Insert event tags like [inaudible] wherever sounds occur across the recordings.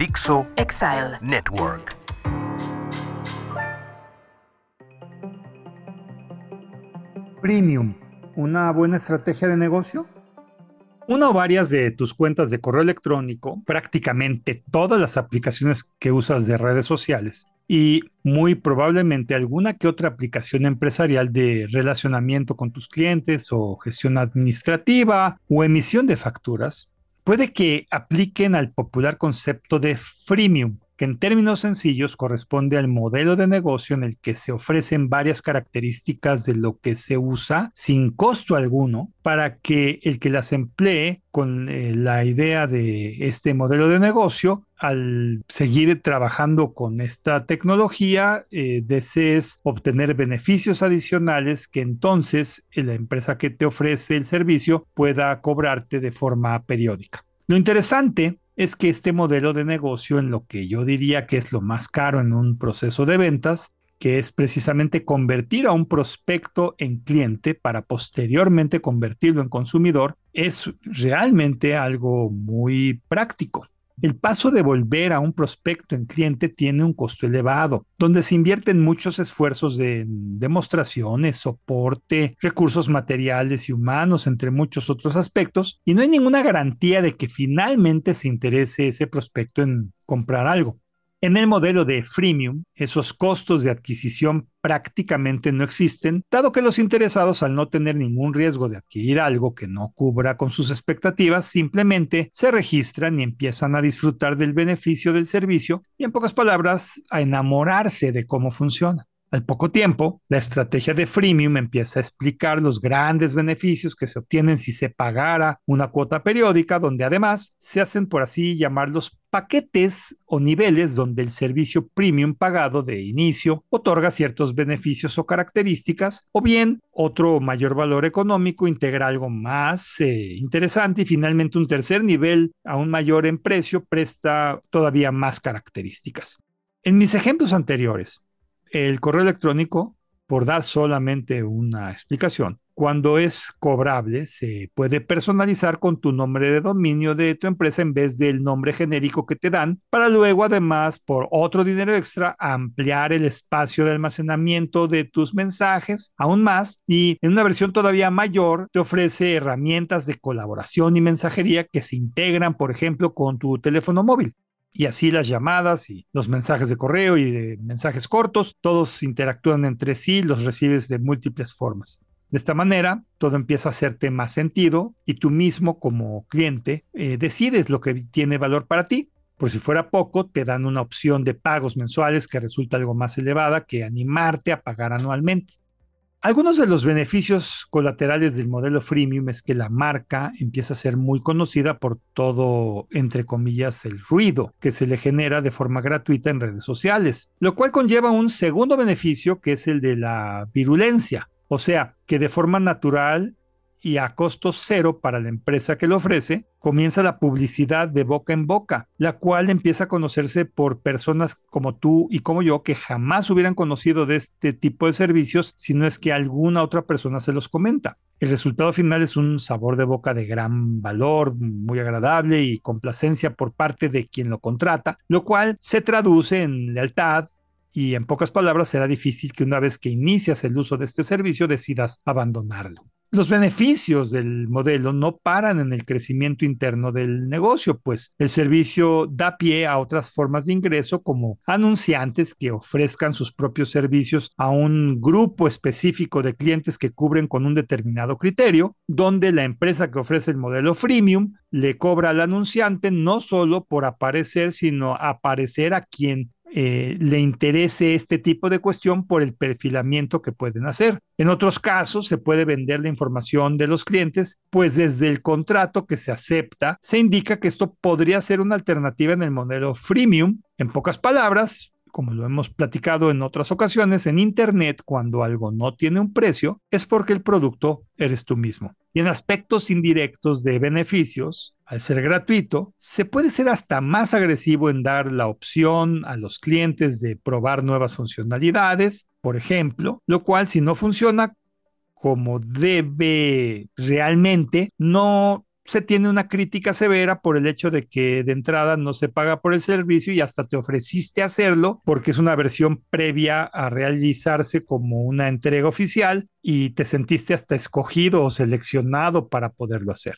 Dixo Exile Network. Premium, ¿una buena estrategia de negocio? Una o varias de tus cuentas de correo electrónico, prácticamente todas las aplicaciones que usas de redes sociales y muy probablemente alguna que otra aplicación empresarial de relacionamiento con tus clientes o gestión administrativa o emisión de facturas, puede que apliquen al popular concepto de freemium, que en términos sencillos corresponde al modelo de negocio en el que se ofrecen varias características de lo que se usa sin costo alguno para que el que las emplee con eh, la idea de este modelo de negocio, al seguir trabajando con esta tecnología, eh, desees obtener beneficios adicionales que entonces la empresa que te ofrece el servicio pueda cobrarte de forma periódica. Lo interesante es que este modelo de negocio en lo que yo diría que es lo más caro en un proceso de ventas, que es precisamente convertir a un prospecto en cliente para posteriormente convertirlo en consumidor, es realmente algo muy práctico. El paso de volver a un prospecto en cliente tiene un costo elevado, donde se invierten muchos esfuerzos de demostraciones, soporte, recursos materiales y humanos, entre muchos otros aspectos, y no hay ninguna garantía de que finalmente se interese ese prospecto en comprar algo. En el modelo de freemium, esos costos de adquisición prácticamente no existen, dado que los interesados al no tener ningún riesgo de adquirir algo que no cubra con sus expectativas, simplemente se registran y empiezan a disfrutar del beneficio del servicio y en pocas palabras a enamorarse de cómo funciona. Al poco tiempo, la estrategia de freemium empieza a explicar los grandes beneficios que se obtienen si se pagara una cuota periódica, donde además se hacen, por así llamarlos, paquetes o niveles donde el servicio premium pagado de inicio otorga ciertos beneficios o características, o bien otro mayor valor económico integra algo más eh, interesante y finalmente un tercer nivel, aún mayor en precio, presta todavía más características. En mis ejemplos anteriores, el correo electrónico, por dar solamente una explicación, cuando es cobrable, se puede personalizar con tu nombre de dominio de tu empresa en vez del nombre genérico que te dan, para luego además, por otro dinero extra, ampliar el espacio de almacenamiento de tus mensajes aún más y en una versión todavía mayor te ofrece herramientas de colaboración y mensajería que se integran, por ejemplo, con tu teléfono móvil y así las llamadas y los mensajes de correo y de mensajes cortos, todos interactúan entre sí, los recibes de múltiples formas. De esta manera, todo empieza a hacerte más sentido y tú mismo como cliente eh, decides lo que tiene valor para ti. Por si fuera poco, te dan una opción de pagos mensuales que resulta algo más elevada que animarte a pagar anualmente. Algunos de los beneficios colaterales del modelo freemium es que la marca empieza a ser muy conocida por todo, entre comillas, el ruido que se le genera de forma gratuita en redes sociales, lo cual conlleva un segundo beneficio que es el de la virulencia. O sea, que de forma natural y a costo cero para la empresa que lo ofrece, comienza la publicidad de boca en boca, la cual empieza a conocerse por personas como tú y como yo que jamás hubieran conocido de este tipo de servicios si no es que alguna otra persona se los comenta. El resultado final es un sabor de boca de gran valor, muy agradable y complacencia por parte de quien lo contrata, lo cual se traduce en lealtad, y en pocas palabras será difícil que una vez que inicias el uso de este servicio decidas abandonarlo. Los beneficios del modelo no paran en el crecimiento interno del negocio, pues el servicio da pie a otras formas de ingreso como anunciantes que ofrezcan sus propios servicios a un grupo específico de clientes que cubren con un determinado criterio, donde la empresa que ofrece el modelo freemium le cobra al anunciante no solo por aparecer, sino aparecer a quien eh, le interese este tipo de cuestión por el perfilamiento que pueden hacer. En otros casos, se puede vender la información de los clientes, pues desde el contrato que se acepta, se indica que esto podría ser una alternativa en el modelo freemium. En pocas palabras, como lo hemos platicado en otras ocasiones, en Internet, cuando algo no tiene un precio, es porque el producto eres tú mismo. Y en aspectos indirectos de beneficios, al ser gratuito, se puede ser hasta más agresivo en dar la opción a los clientes de probar nuevas funcionalidades, por ejemplo, lo cual si no funciona como debe realmente, no se tiene una crítica severa por el hecho de que de entrada no se paga por el servicio y hasta te ofreciste hacerlo porque es una versión previa a realizarse como una entrega oficial y te sentiste hasta escogido o seleccionado para poderlo hacer.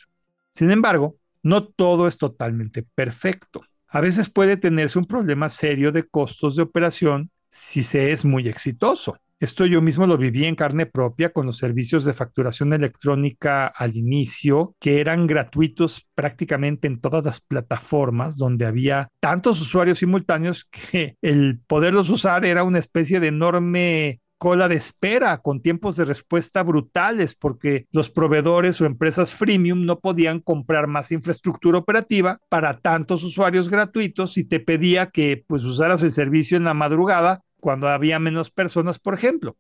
Sin embargo, no todo es totalmente perfecto. A veces puede tenerse un problema serio de costos de operación si se es muy exitoso. Esto yo mismo lo viví en carne propia con los servicios de facturación electrónica al inicio, que eran gratuitos prácticamente en todas las plataformas donde había tantos usuarios simultáneos [laughs] que el poderlos usar era una especie de enorme cola de espera con tiempos de respuesta brutales porque los proveedores o empresas freemium no podían comprar más infraestructura operativa para tantos usuarios gratuitos y te pedía que pues usaras el servicio en la madrugada cuando había menos personas, por ejemplo.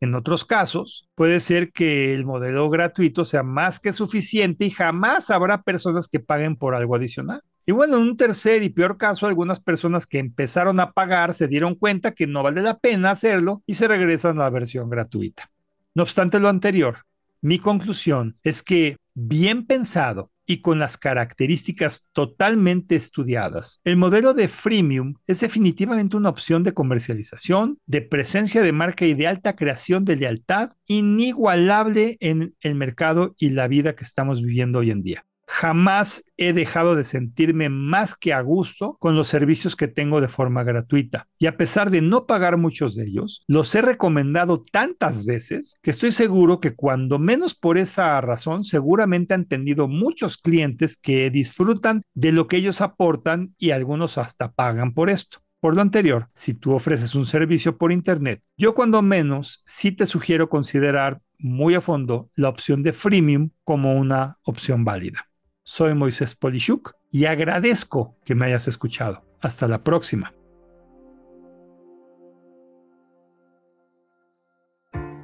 En otros casos, puede ser que el modelo gratuito sea más que suficiente y jamás habrá personas que paguen por algo adicional. Y bueno, en un tercer y peor caso, algunas personas que empezaron a pagar se dieron cuenta que no vale la pena hacerlo y se regresan a la versión gratuita. No obstante lo anterior, mi conclusión es que bien pensado y con las características totalmente estudiadas, el modelo de freemium es definitivamente una opción de comercialización, de presencia de marca y de alta creación de lealtad inigualable en el mercado y la vida que estamos viviendo hoy en día. Jamás he dejado de sentirme más que a gusto con los servicios que tengo de forma gratuita. Y a pesar de no pagar muchos de ellos, los he recomendado tantas veces que estoy seguro que cuando menos por esa razón, seguramente han tenido muchos clientes que disfrutan de lo que ellos aportan y algunos hasta pagan por esto. Por lo anterior, si tú ofreces un servicio por Internet, yo cuando menos sí te sugiero considerar muy a fondo la opción de freemium como una opción válida. Soy Moisés Polishuk y agradezco que me hayas escuchado. Hasta la próxima.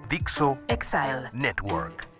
Dixo Exile Network.